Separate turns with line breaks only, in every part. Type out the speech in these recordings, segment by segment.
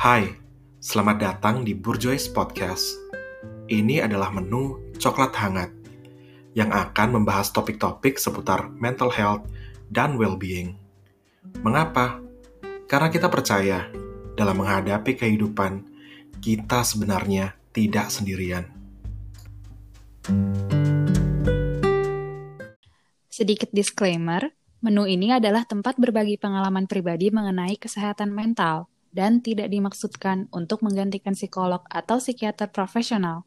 Hai, selamat datang di Burjois Podcast. Ini adalah menu coklat hangat yang akan membahas topik-topik seputar mental health dan well-being. Mengapa? Karena kita percaya dalam menghadapi kehidupan, kita sebenarnya tidak sendirian.
Sedikit disclaimer, menu ini adalah tempat berbagi pengalaman pribadi mengenai kesehatan mental dan tidak dimaksudkan untuk menggantikan psikolog atau psikiater profesional.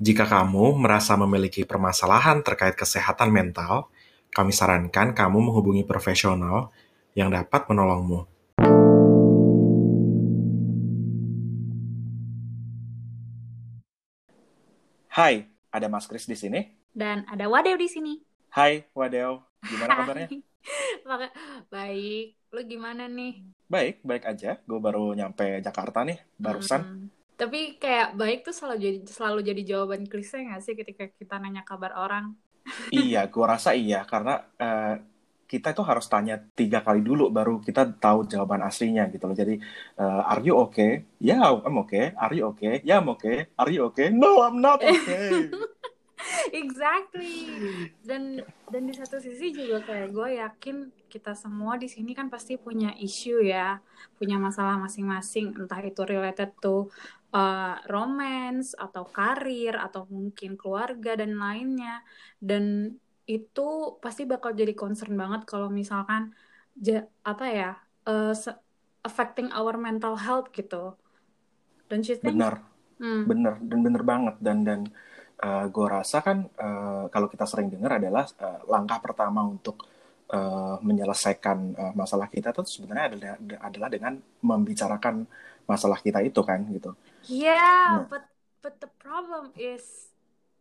Jika kamu merasa memiliki permasalahan terkait kesehatan mental, kami sarankan kamu menghubungi profesional yang dapat menolongmu. Hai, ada Mas Kris di sini.
Dan ada Wadew di sini.
Hai, Wadew. Gimana kabarnya?
Baik, lu gimana nih?
Baik, baik aja. Gue baru nyampe Jakarta nih, barusan.
Hmm, Tapi kayak baik tuh selalu jadi selalu jadi jawaban klise nggak sih ketika kita nanya kabar orang?
Iya, gue rasa iya. Karena eh, kita itu harus tanya tiga kali dulu baru kita tahu jawaban aslinya gitu loh. Jadi, eh, are you okay? Yeah, I'm okay. Are you okay? Yeah, I'm okay. Are you okay? No, I'm not okay.
Exactly. Dan dan di satu sisi juga kayak gue yakin kita semua di sini kan pasti punya isu ya, punya masalah masing-masing, entah itu related to uh, romance atau karir atau mungkin keluarga dan lainnya. Dan itu pasti bakal jadi concern banget kalau misalkan ja- apa ya, uh, affecting our mental health gitu. Don't you think?
Benar,
Hmm.
benar, dan benar banget. Dan dan gue rasa kan eh, kalau kita sering dengar adalah eh, langkah pertama untuk eh, menyelesaikan eh, masalah kita itu sebenarnya adalah adalah dengan membicarakan masalah kita itu kan gitu.
Yeah,
Nah.
but but the problem is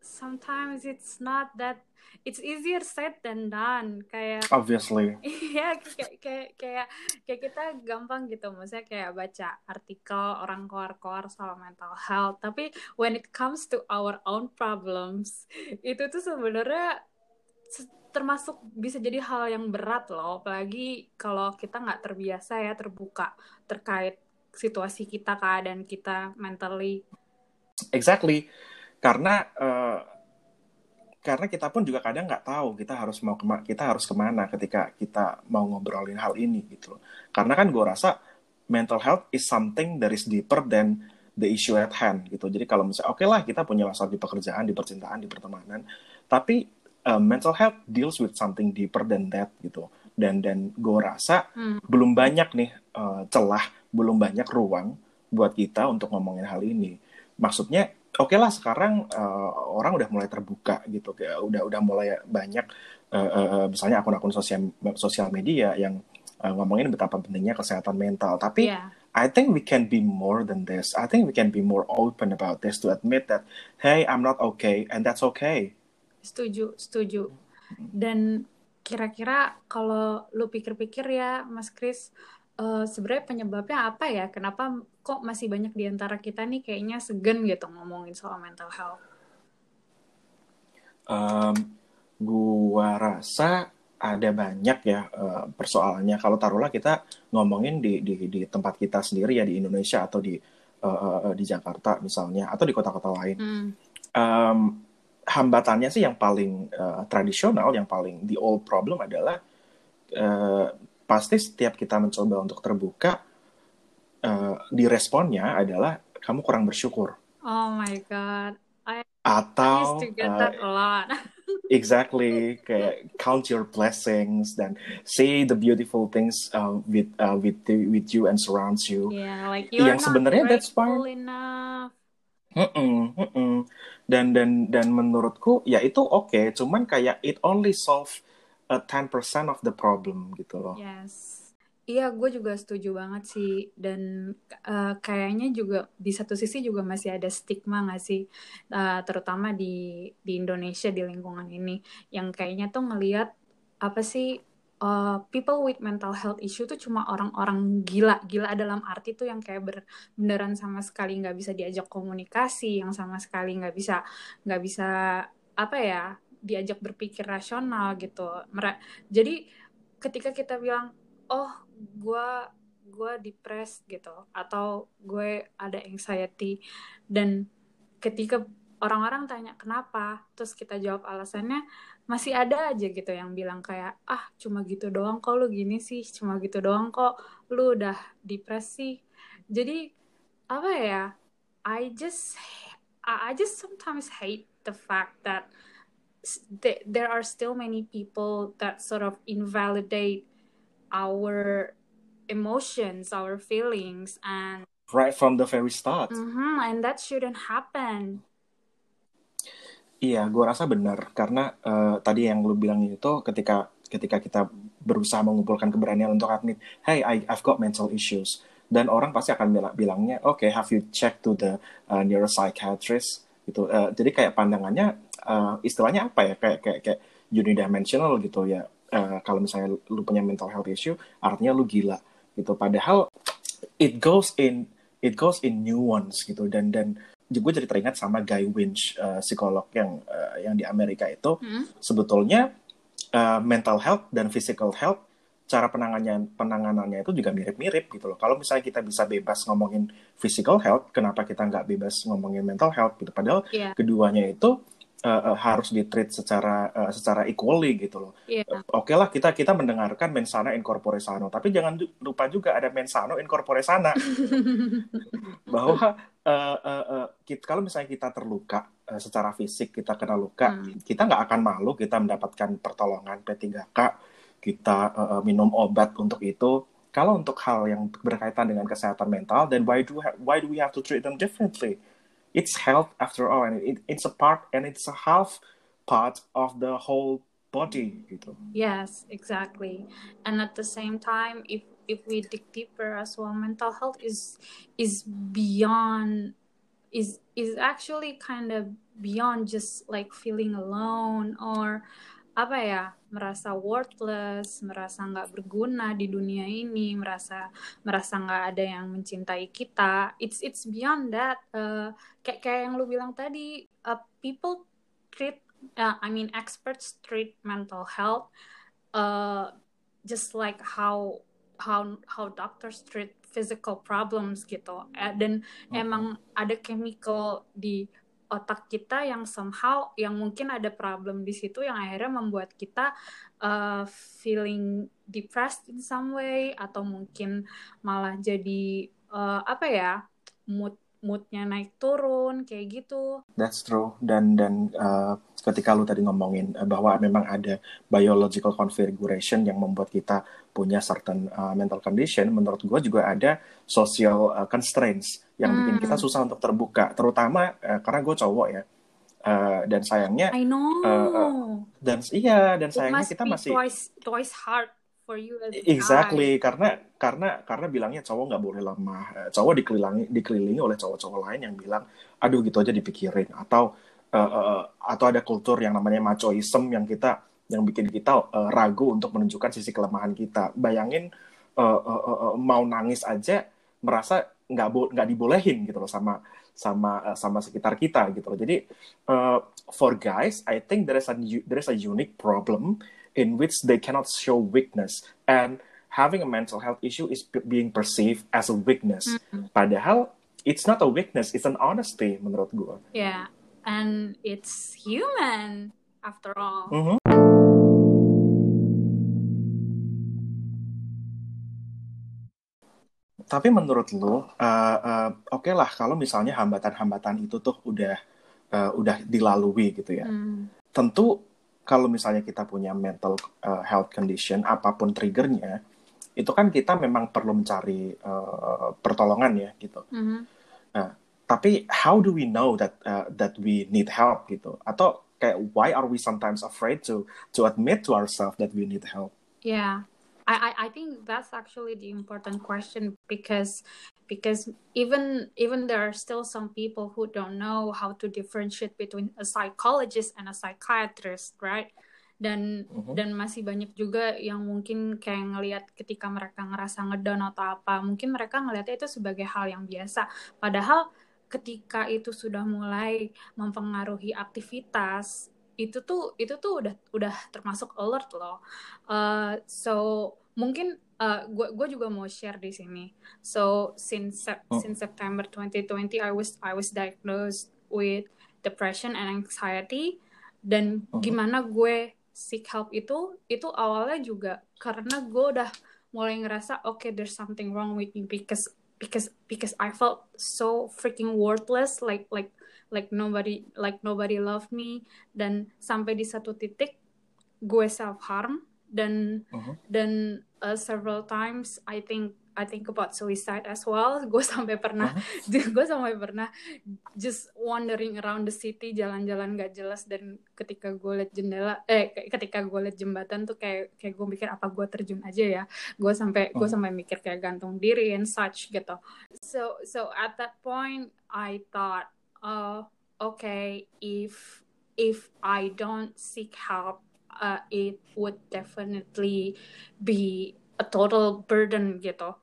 sometimes it's not that it's easier said than done. Kayak
Obviously,
iya kayak kayak kayak kayak kita gampang gitu maksudnya kayak baca artikel orang keluar-keluar soal mental health, tapi when it comes to our own problems, itu tuh sebenarnya se- termasuk bisa jadi hal yang berat loh, apalagi kalau kita nggak terbiasa ya terbuka terkait situasi kita, keadaan kita mentally.
exactly. Karena eh, karena kita pun juga kadang nggak tahu kita harus mau kema kita harus ke mana ketika kita mau ngobrolin hal ini gitu loh. Karena kan gue rasa mental health is something that is deeper than the issue at hand gitu. Jadi kalau misalnya oke lah kita punya masalah di pekerjaan, di percintaan, di pertemanan, tapi uh, mental health deals with something deeper than that gitu. Dan dan gue rasa
Hmm.
belum banyak nih uh, celah, belum banyak ruang buat kita untuk ngomongin hal ini. Maksudnya, oke lah sekarang uh, orang udah mulai terbuka gitu, kayak udah udah mulai banyak uh, uh, misalnya akun-akun sosial sosial media yang uh, ngomongin betapa pentingnya kesehatan mental. Tapi
Iya.
I think we can be more than this. I think we can be more open about this to admit that, hey, I'm not okay, and that's okay.
Setuju, setuju. Dan kira-kira kalau lu pikir-pikir ya, Mas Kris, eh, sebenarnya penyebabnya apa ya? Kenapa kok masih banyak di antara kita nih kayaknya segan gitu ngomongin soal mental health?
Um, gua rasa ada banyak ya uh, persoalannya. Kalau taruhlah kita ngomongin di, di di tempat kita sendiri ya di Indonesia atau di uh, uh, di Jakarta misalnya atau di kota-kota lain.
Hmm,
Um, hambatannya sih yang paling uh, tradisional, yang paling the old problem adalah uh, pasti setiap kita mencoba untuk terbuka, uh, di responnya adalah kamu kurang bersyukur
Oh my God. I used
atau
to get
uh,
that a lot.
Exactly, kayak count your blessings dan say the beautiful things uh, with uh, with the- with you and surrounds you.
Yeah, like you're
Yang sebenarnya that's fine.
enough.
Mm-mm, mm-mm. Dan dan dan menurutku ya itu oke, cuman kayak it only solve a 10% of the problem gitu loh.
Yes. Iya, gue juga setuju banget sih. Dan eh, kayaknya juga di satu sisi juga masih ada stigma nggak sih? Eh, terutama di di Indonesia di lingkungan ini, yang kayaknya tuh ngelihat apa sih eh, people with mental health issue tuh cuma orang-orang gila. Gila dalam arti tuh yang kayak beneran sama sekali nggak bisa diajak komunikasi, yang sama sekali nggak bisa nggak bisa apa ya diajak berpikir rasional gitu. Jadi ketika kita bilang oh gue gue depres gitu atau gue ada anxiety dan ketika orang-orang tanya kenapa terus kita jawab alasannya masih ada aja gitu yang bilang kayak ah cuma gitu doang kok lu gini sih cuma gitu doang kok lu udah depresi jadi apa ya I just I just sometimes hate the fact that there are still many people that sort of invalidate our emotions, our feelings, and
right from the very start.
Mm-hmm, and that shouldn't happen.
Iya, gue rasa benar karena uh, tadi yang lu bilang itu ketika ketika kita berusaha mengumpulkan keberanian untuk admit, hey, I, I've got mental issues, dan orang pasti akan bilang bilangnya, oke, okay, have you checked to the uh, neuropsychiatrist? Gitu. Uh, jadi kayak pandangannya uh, istilahnya apa ya? Kayak kayak kayak unidimensional gitu ya. Uh, kalau misalnya lu punya mental health issue, artinya lu gila gitu padahal it goes in it goes in nuance gitu dan dan gue jadi teringat sama Guy Winch uh, psikolog yang uh, yang di Amerika itu hmm? sebetulnya uh, mental health dan physical health cara penanganannya penanganannya itu juga mirip-mirip gitu loh. Kalau misalnya kita bisa bebas ngomongin physical health, kenapa kita nggak bebas ngomongin mental health gitu? Padahal yeah. keduanya itu uh, uh, harus ditreat secara uh, secara equally gitu loh. Yeah. Uh, Oke okay lah kita kita mendengarkan mensana in corpore sano, tapi jangan lupa juga ada mensano in corpore sana. Bahwa uh, uh, uh, kita, kalau misalnya kita terluka uh, secara fisik, kita kena luka, hmm. kita nggak akan malu kita mendapatkan pertolongan P3K, kita uh, minum obat untuk itu. Kalau untuk hal yang berkaitan dengan kesehatan mental, then why do why do we have to treat them differently? It's health after all and it, it's a part and it's a half part of the whole body gitu.
Yes, exactly. And at the same time if if we dig deeper as well mental health is is beyond is is actually kind of beyond just like feeling alone or apa ya merasa worthless merasa nggak berguna di dunia ini merasa merasa nggak ada yang mencintai kita. It's it's beyond that. Uh, kayak kayak yang lu bilang tadi uh, people treat uh, I mean experts treat mental health uh, just like how how how doctors treat physical problems gitu. Uh, dan emang ada chemical di otak kita yang somehow yang mungkin ada problem di situ yang akhirnya membuat kita uh, feeling depressed in some way atau mungkin malah jadi uh, apa ya mood moodnya naik turun kayak gitu.
That's true dan dan uh, ketika lu tadi ngomongin uh, bahwa memang ada biological configuration yang membuat kita punya certain uh, mental condition, menurut gue juga ada social uh, constraints yang hmm. bikin kita hmm. susah untuk terbuka, terutama uh, karena gue cowok ya. Uh, dan sayangnya,
I know. Uh, uh,
dan iya dan sayangnya kita masih
twice twice hard for you as
exactly. guy. karena karena karena bilangnya cowok nggak boleh lemah. Eh, cowok dikelilingi dikelilingi oleh cowok-cowok lain yang bilang aduh gitu aja dipikirin. Atau uh, uh, atau ada kultur yang namanya machoism yang kita yang bikin kita uh, ragu untuk menunjukkan sisi kelemahan kita. Bayangin uh, uh, uh, uh, mau nangis aja merasa nggak bo nggak dibolehin gitu loh sama sama uh, sama sekitar kita gitu loh. Jadi uh, for guys I think there is a there is a unique problem in which they cannot show weakness and having a mental health issue is being perceived as a weakness mm-hmm. padahal it's not a weakness it's an honesty menurut gue
yeah and it's human after all
mm-hmm. tapi menurut lo, uh, uh, oke okay lah kalau misalnya hambatan-hambatan itu tuh udah uh, udah dilalui gitu ya. Mm. Tentu kalau misalnya kita punya mental uh, health condition apa pun triggernya itu kan kita memang perlu mencari uh, pertolongan ya gitu. Mm-hmm. Nah, tapi how do we know that uh, that we need help gitu? Atau kayak why are we sometimes afraid to to admit to ourselves that we need help?
Yeah. I, I think that's actually the important question because because even even there are still some people who don't know how to differentiate between a psychologist and a psychiatrist right dan uh-huh. dan masih banyak juga yang mungkin kayak ngelihat ketika mereka ngerasa ngedown atau apa mungkin mereka ngelihatnya itu sebagai hal yang biasa padahal ketika itu sudah mulai mempengaruhi aktivitas itu tuh itu tuh udah udah termasuk alert loh uh, so mungkin uh, gue gue juga mau share di sini. So since
Oh.
since September 2020 I was I was diagnosed with depression and anxiety dan
Oh.
gimana gue seek help itu itu awalnya juga karena gue udah mulai ngerasa okay there's something wrong with me because because because I felt so freaking worthless like like like nobody like nobody loved me. Dan sampai di satu titik gue self harm dan
Mhm.
dan uh, several times I think I think about suicide as well. Gue sampai pernah gue sampai pernah just wandering around the city jalan-jalan gak jelas. Dan ketika gue liat jendela eh ketika gue liat jembatan tuh kayak kayak gue mikir apa gue terjun aja ya? Gue sampai gue
Oh.
sampai mikir kayak gantung diri and such gitu. So so at that point I thought uh okay. If if I don't seek help uh, it would definitely be a total burden gitu.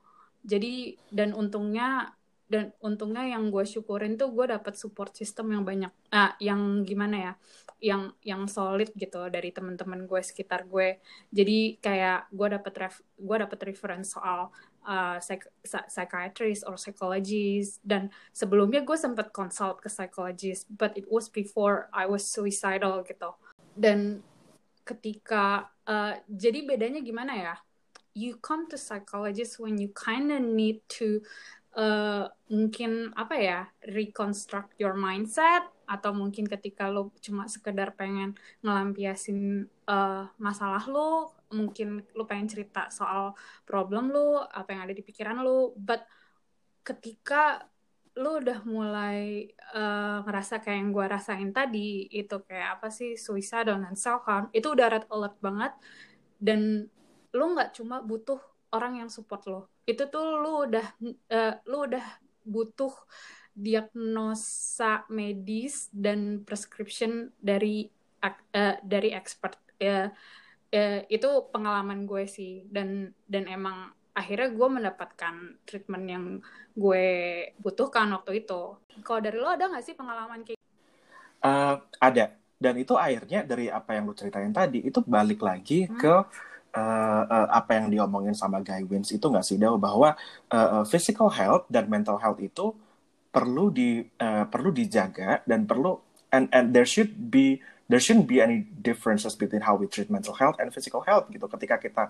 Jadi dan untungnya dan untungnya yang gue syukurin tuh gue dapet support system yang banyak. Ah yang gimana ya? Yang yang solid gitu dari teman-teman gue sekitar gue jadi kayak gue dapet ref gue dapet reference soal uh, psych- psy- psychiatrist or psychologist. Dan sebelumnya gue sempat consult ke psychologist but it was before I was suicidal gitu. Dan ketika uh, jadi bedanya gimana ya? You come to psychologist when you kinda need to uh, mungkin apa ya reconstruct your mindset atau mungkin ketika lo cuma sekedar pengen ngelampiasin uh, masalah lo mungkin lo pengen cerita soal problem lo apa yang ada di pikiran lo but ketika lo udah mulai uh, ngerasa kayak yang gue rasain tadi itu kayak apa sih suicide dan self harm itu udah red alert banget. Dan lo nggak cuma butuh orang yang support lo itu tuh lo udah uh, lo udah butuh diagnosa medis dan prescription dari uh, dari expert ya. uh, itu pengalaman gue sih dan dan emang akhirnya gue mendapatkan treatment yang gue butuhkan waktu itu. Kalau dari lo ada nggak sih pengalaman kayak?
Uh, ada. Dan itu akhirnya dari apa yang lo ceritain tadi itu balik lagi
Hmm.
ke uh, uh, apa yang diomongin sama Guy Wins itu nggak sih Dew bahwa uh, physical health dan mental health itu perlu di uh, perlu dijaga dan perlu and and there should be there shouldn't be any differences between how we treat mental health and physical health gitu. Ketika kita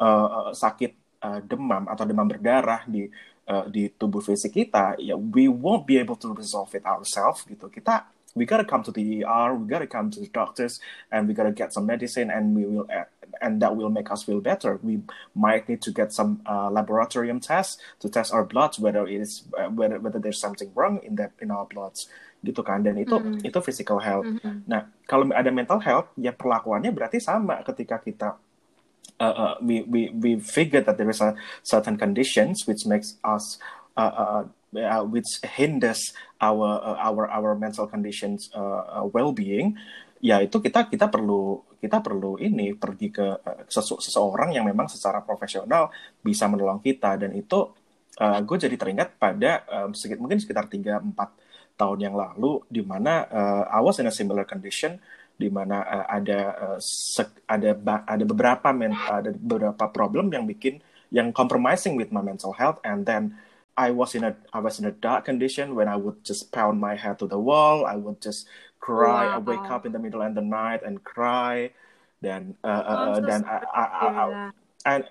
uh, sakit uh, demam atau demam berdarah di uh, di tubuh fisik kita, ya we won't be able to resolve it ourselves gitu. Kita we gotta come to the ER, we gotta come to the doctors, and we gotta get some medicine, and we will and that will make us feel better. We might need to get some uh, laboratorium tests to test our bloods whether it is whether whether there's something wrong in that in our bloods gitu kan dan itu
Mhm.
itu physical health.
Mhm.
Nah, kalau ada mental health, ya perlakuannya berarti sama ketika kita uh, uh, we we we figure that there is a certain conditions which makes us uh, uh, uh, which hinders our uh, our our mental conditions uh, uh, well-being. Ya itu kita kita perlu kita perlu ini pergi ke uh, sesu- seseorang yang memang secara profesional bisa menolong kita dan itu uh, gue jadi teringat pada um, sekit- mungkin sekitar 3 4 tahun yang lalu di mana uh, I was in a similar condition di mana uh, ada uh, sek- ada ada beberapa men- ada beberapa problem yang bikin yang compromising with my mental health and then I was in a I was in a dark condition when I would just pound my head to the wall I would just cry I
Wow.
wake up in the middle of the night and cry dan uh, uh,
Oh,
uh,
so
dan I, I, I, I- and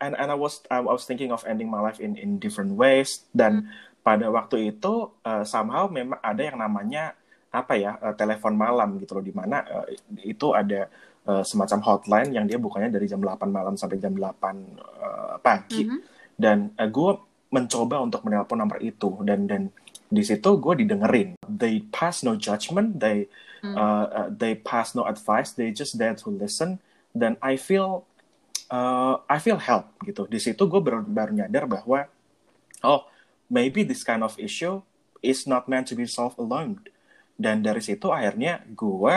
and and I was I was thinking of ending my life in in different ways dan pada waktu itu uh, somehow memang ada yang namanya apa ya uh, telepon malam gitu loh di mana uh, itu ada uh, semacam hotline yang dia bukanya dari jam 8 malam sampai jam 8 uh, pagi
Mhm.
dan uh, gue mencoba untuk menelpon nomor itu dan dan di situ gue didengerin they pass no judgment they
Hmm.
uh, uh, they pass no advice they just there to listen dan I feel uh, I feel help gitu di situ gue baru, baru nyadar bahwa oh maybe this kind of issue is not meant to be solved alone. Dan dari situ akhirnya gue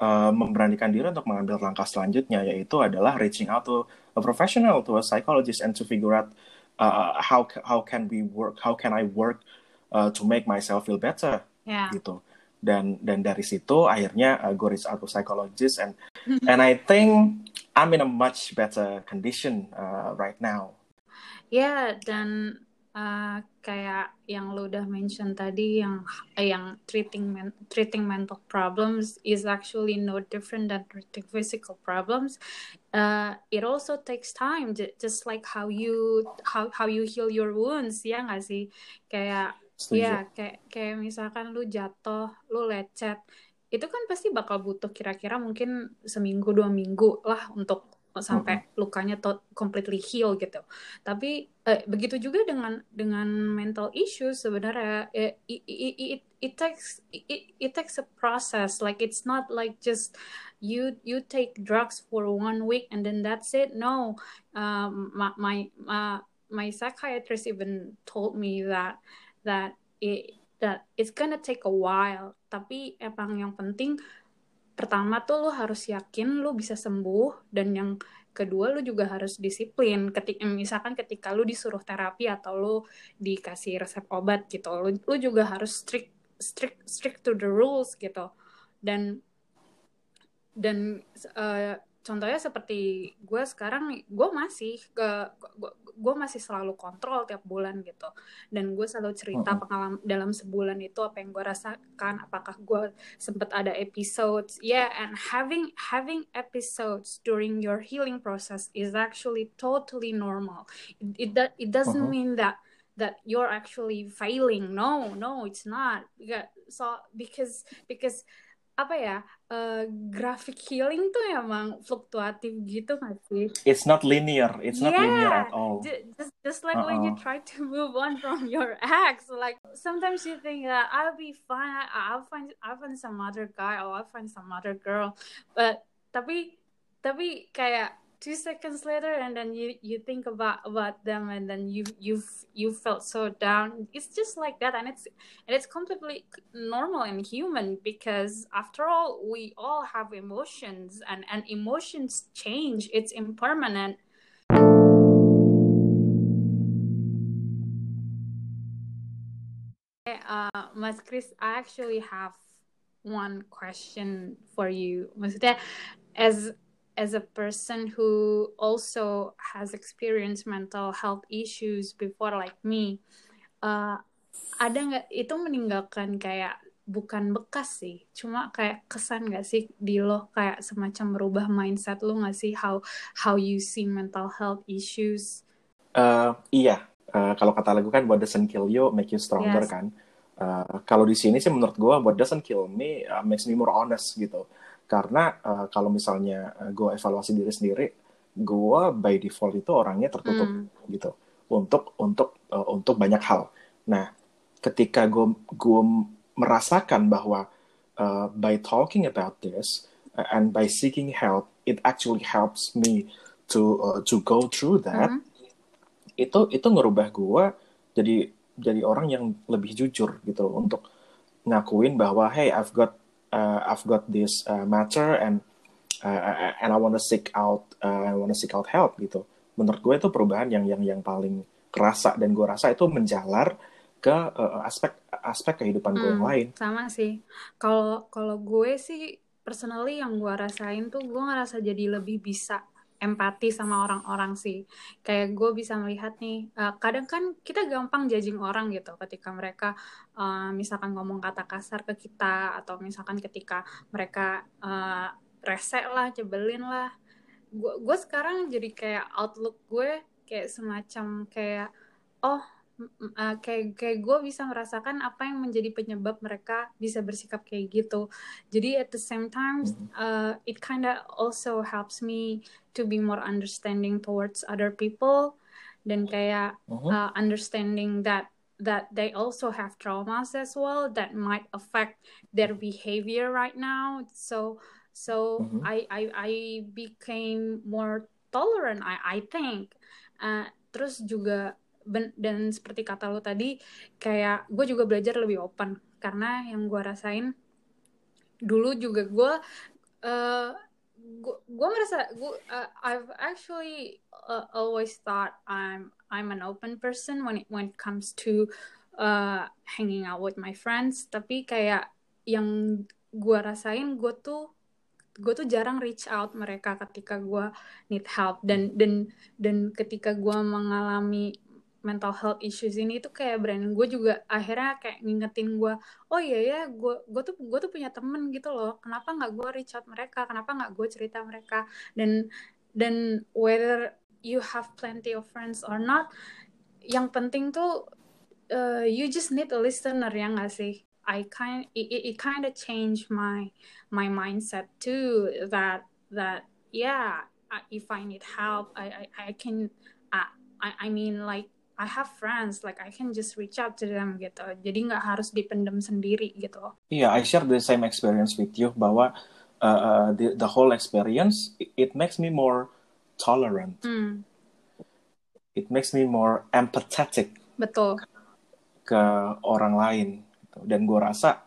uh, memberanikan diri untuk mengambil langkah selanjutnya yaitu adalah reaching out to a professional to a psychologist and to figure out uh, how how can we work how can I work uh, to make myself feel better
Ya.
gitu. Dan dan dari situ akhirnya uh, gue reach out to psychologist and and I think I'm in a much better condition uh, right now.
Ya, dan uh, kayak yang lo udah mention tadi yang uh, yang treating men treating mental problems is actually no different than treating physical problems. Uh, it also takes time, just like how you how how you heal your wounds, ya nggak sih? Kayak Setuju. ya kayak kayak misalkan lu jatuh, lu lecet, itu kan pasti bakal butuh kira-kira mungkin seminggu dua minggu lah untuk sampai mm-hmm. lukanya to completely heal gitu. Tapi eh, begitu juga dengan dengan mental issues sebenarnya it, it, it, it takes it, it takes a process like it's not like just you you take drugs for one week and then that's it. No, um, my my uh, my psychiatrist even told me that that it that it's gonna take a while. Tapi emang yang penting pertama tuh lu harus yakin lu bisa sembuh dan yang kedua lu juga harus disiplin. Ketika misalkan ketika lu disuruh terapi atau lu dikasih resep obat gitu lu, lu juga harus strict strict strict to the rules gitu. Dan dan uh, contohnya seperti gue sekarang gue masih ke gue masih selalu kontrol tiap bulan gitu. Dan gue selalu cerita pengalaman dalam sebulan itu apa yang gue rasakan apakah gue sempat ada episodes. Yeah and having having episodes during your healing process is actually totally normal. It it, it doesn't uh -huh. mean that that you're actually failing. No no it's not. So because because apa ya uh, graphic healing tuh emang fluktuatif gitu gak sih?
It's not linear. It's not yeah. linear at all.
Just just like uh -uh. when you uh-uh. try to move on from your ex, like sometimes you think that I'll be fine. I'll find I'll find some other guy or I'll find some other girl, but tapi tapi kayak two seconds later and then you you think about about them and then you you've you felt so down. It's just like that and it's and it's completely normal and human because after all we all have emotions and and emotions change. It's impermanent. Uh, Mas Chris, I actually have one question for you. Maksudnya, as as a person who also has experienced mental health issues before like me uh, ada nggak itu meninggalkan kayak bukan bekas sih cuma kayak kesan nggak sih di lo kayak semacam merubah mindset lo nggak sih? How how you see mental health issues?
Uh, iya. Uh, kalau kata lagu kan what doesn't kill you make you stronger yes. kan? Uh, kalau di sini sih menurut gue what doesn't kill me uh, makes me more honest gitu karena uh, kalau misalnya uh, eh, gue evaluasi diri sendiri gue by default itu orangnya tertutup mm. gitu untuk untuk uh, untuk banyak hal nah ketika gue gue merasakan bahwa uh, by talking about this uh, and by seeking help it actually helps me to uh, to go through that mm. itu itu ngerubah gue jadi jadi orang yang lebih jujur gitu untuk ngakuin bahwa hey I've got uh, I've got this uh, matter and uh, and I want to seek out uh, I want to seek out help gitu. Menurut gue itu perubahan yang yang yang paling kerasa dan gue rasa itu menjalar ke uh, aspek aspek kehidupan hmm, gue yang lain.
Sama sih. Kalau kalau gue sih personally yang gue rasain tuh gue ngerasa jadi lebih bisa empati sama orang-orang sih. Kayak gue bisa melihat nih, uh, kadang kan kita gampang judging orang gitu ketika mereka uh, misalkan ngomong kata kasar ke kita atau misalkan ketika mereka uh, rese lah, cebelin lah. Gue sekarang jadi kayak outlook gue kayak semacam kayak oh uh, kayak kayak gue bisa merasakan apa yang menjadi penyebab mereka bisa bersikap kayak gitu. Jadi at the same time, uh, it kinda also helps me to be more understanding towards other people dan kayak uh, understanding that that they also have traumas as well that might affect their behavior right now. So so mm-hmm. I, I I became more tolerant. I I think. Uh, terus juga dan seperti kata lo tadi kayak gue juga belajar lebih open. Karena yang gue rasain dulu juga gue uh, gue merasa gue uh, I've actually uh, always thought I'm I'm an open person when it when it comes to uh, hanging out with my friends. Tapi kayak yang gue rasain gue tuh gue tuh jarang reach out mereka ketika gue need help. Dan dan dan ketika gue mengalami mental health issues ini tuh kayak brand gue juga akhirnya kayak ngingetin gue oh iya ya gue gue tuh gue tuh punya temen gitu loh. Kenapa nggak gue reach out mereka? Kenapa nggak gue cerita mereka? Dan dan whether you have plenty of friends or not yang penting tuh uh, you just need a listener ya nggak sih? I kind it, it kind of changed my my mindset too that that yeah if I need help I I, I can I I mean like I have friends, like I can just reach out to them gitu. Jadi nggak harus dipendam sendiri gitu.
Iya, yeah, I share the same experience with you bahwa uh, uh, the the whole experience it, it makes me more tolerant. Mm. It makes me more empathetic.
Betul.
Ke orang lain. Gitu. Dan gue rasa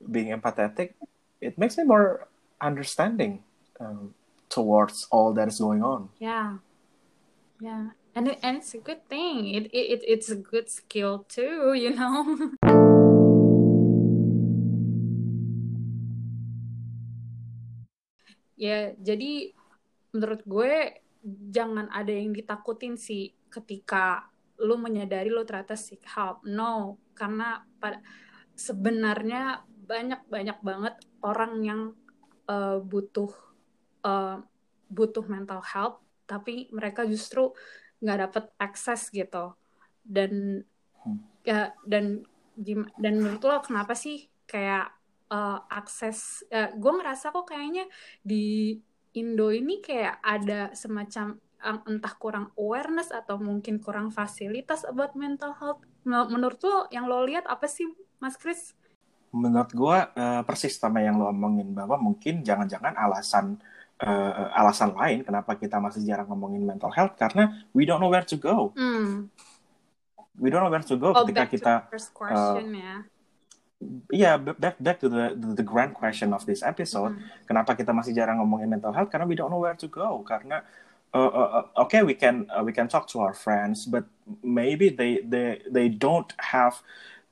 being empathetic it makes me more understanding um, towards all that is going on.
Yeah. Yeah and and it's a good thing. It, it it's a good skill too you know? Ya jadi menurut gue jangan ada yang ditakutin sih ketika lu menyadari lu ternyata seek help. No karena pada sebenarnya banyak banyak banget orang yang uh, butuh uh, butuh mental health tapi mereka justru nggak dapet akses gitu dan hmm. ya dan dan menurut lo kenapa sih kayak uh, akses uh, gue ngerasa kok kayaknya di Indo ini kayak ada semacam entah kurang awareness atau mungkin kurang fasilitas about mental health menurut lo yang lo lihat apa sih Mas Chris?
Menurut gue uh, persis sama yang lo omongin bahwa mungkin jangan-jangan alasan uh, alasan lain kenapa kita masih jarang ngomongin mental health karena we don't know where to go. Mm. We don't know where to go
oh,
ketika kita
first question uh, ya.
Iya, yeah, back back to the the grand question of this episode. Mm. Kenapa kita masih jarang ngomongin mental health? Karena we don't know where to go. Karena uh, uh, uh okay, we can uh, we can talk to our friends, but maybe they they they don't have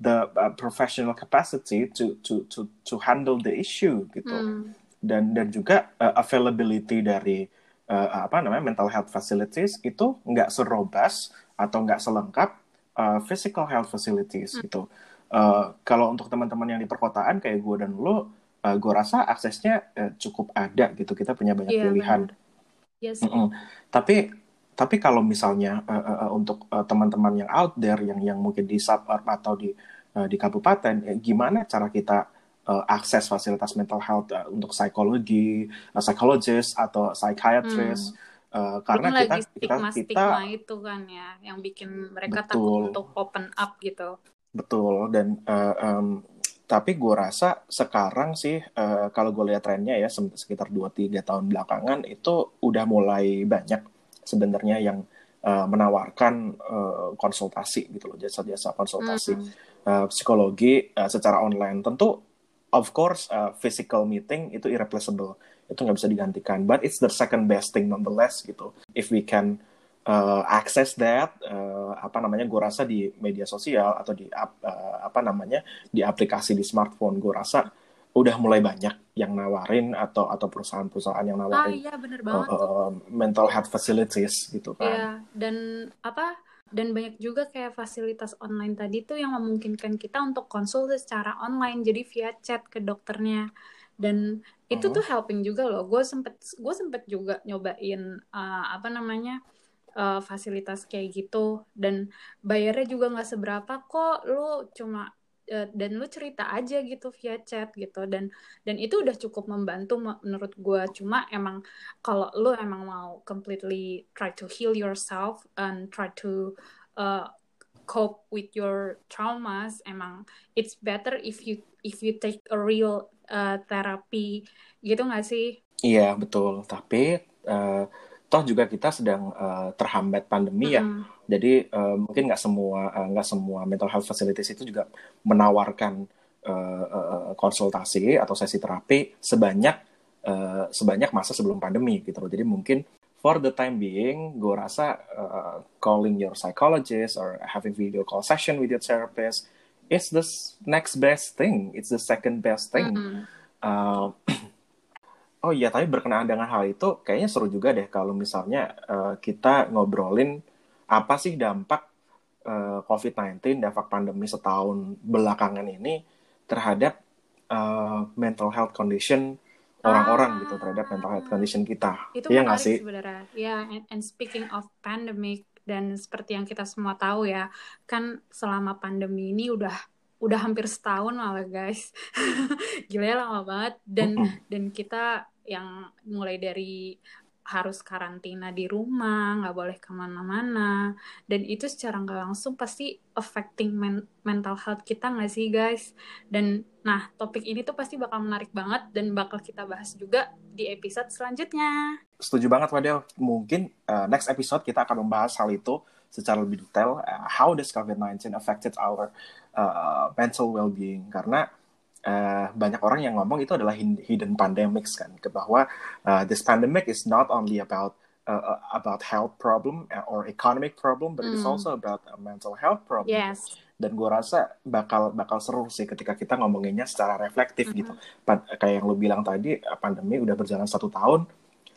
the uh, professional capacity to to to to handle the issue gitu. Mm dan dan juga uh, availability dari uh, apa namanya mental health facilities itu nggak serobas atau nggak selengkap uh, physical health facilities hmm. gitu. Uh, kalau untuk teman-teman yang di perkotaan kayak gue dan lo, uh, gue rasa aksesnya uh, cukup ada gitu. Kita punya banyak yeah, pilihan.
Yes.
Mm -mm. Tapi tapi kalau misalnya uh, uh, untuk uh, teman-teman yang out there yang yang mungkin di suburb atau di uh, di kabupaten, ya, gimana cara kita uh, akses fasilitas mental health uh, untuk psikologi, uh, psychologist atau psychiatrist. Hmm.
Uh, karena kita, lagi stigma, kita kita itu kan ya yang bikin mereka betul, takut untuk open up gitu.
Betul dan uh, um, tapi gue rasa sekarang sih uh, kalau gue lihat trennya ya sekitar 2-3 tahun belakangan itu udah mulai banyak sebenarnya yang uh, menawarkan uh, konsultasi gitu loh jasa-jasa konsultasi mm -hmm. uh, psikologi uh, secara online tentu of course uh, physical meeting itu irreplaceable. Itu nggak bisa digantikan. But it's the second best thing nonetheless gitu. If we can uh, access that uh, apa namanya gue rasa di media sosial atau di uh, apa namanya di aplikasi di smartphone gue rasa udah mulai banyak yang nawarin atau atau perusahaan-perusahaan yang nawarin
ah, iya, bener banget. uh,
uh, mental health facilities gitu kan.
Iya, dan apa dan banyak juga kayak fasilitas online tadi tuh yang memungkinkan kita untuk konsul secara online jadi via chat ke dokternya. Dan itu oh. tuh helping juga loh. Gue sempet gue sempet juga nyobain uh, apa namanya uh, fasilitas kayak gitu. Dan bayarnya juga nggak seberapa kok. Lu cuma dan lu cerita aja gitu via chat gitu. Dan dan itu udah cukup membantu menurut gue cuma emang kalau lu emang mau completely try to heal yourself and try to uh, cope with your traumas emang it's better if you if you take a real uh, therapy. Gitu gak sih?
Iya betul. Tapi uh, toh juga kita sedang uh, terhambat pandemi mm -hmm. ya jadi uh, mungkin nggak semua uh, nggak semua mental health facilities itu juga menawarkan uh, uh, konsultasi atau sesi terapi sebanyak uh, sebanyak masa sebelum pandemi gitu loh. Jadi mungkin for the time being, gue rasa uh, calling your psychologist or having video call session with your therapist is the next best thing. It's the second best thing. Mm -hmm. uh, Oh iya, tapi berkenaan dengan hal itu, kayaknya seru juga deh kalau misalnya uh, kita ngobrolin apa sih dampak uh, COVID-19, dampak pandemi setahun belakangan ini terhadap uh, mental health condition orang-orang
Ah.
gitu, terhadap mental health condition kita.
Itu
Iya nggak
menarik
sih?
sebenarnya. Ya, and, and speaking of pandemic dan seperti yang kita semua tahu ya, kan selama pandemi ini udah udah hampir setahun malah guys. Gila ya lama banget dan dan kita yang mulai dari harus karantina di rumah, nggak boleh ke mana-mana, dan itu secara nggak langsung pasti affecting men- mental health kita nggak sih guys? Dan nah topik ini tuh pasti bakal menarik banget dan bakal kita bahas juga di episode selanjutnya.
Setuju banget, Wadel. Mungkin uh, next episode kita akan membahas hal itu secara lebih detail. Uh, how does COVID-19 affected our uh, mental well-being? Karena uh, banyak orang yang ngomong itu adalah hidden pandemics kan, bahwa uh, this pandemic is not only about uh, about health problem or economic problem, but it is
Hmm.
also about a mental health problem.
Yes.
Dan gue rasa bakal bakal seru sih ketika kita ngomonginnya secara reflektif
Mhm.
gitu. Pa- kayak yang lu bilang tadi, pandemi udah berjalan satu tahun.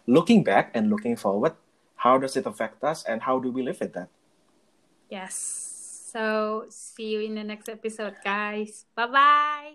Looking back and looking forward, how does it affect us and how do we live with that?
Yes. So, see you in the next episode, guys. Bye bye.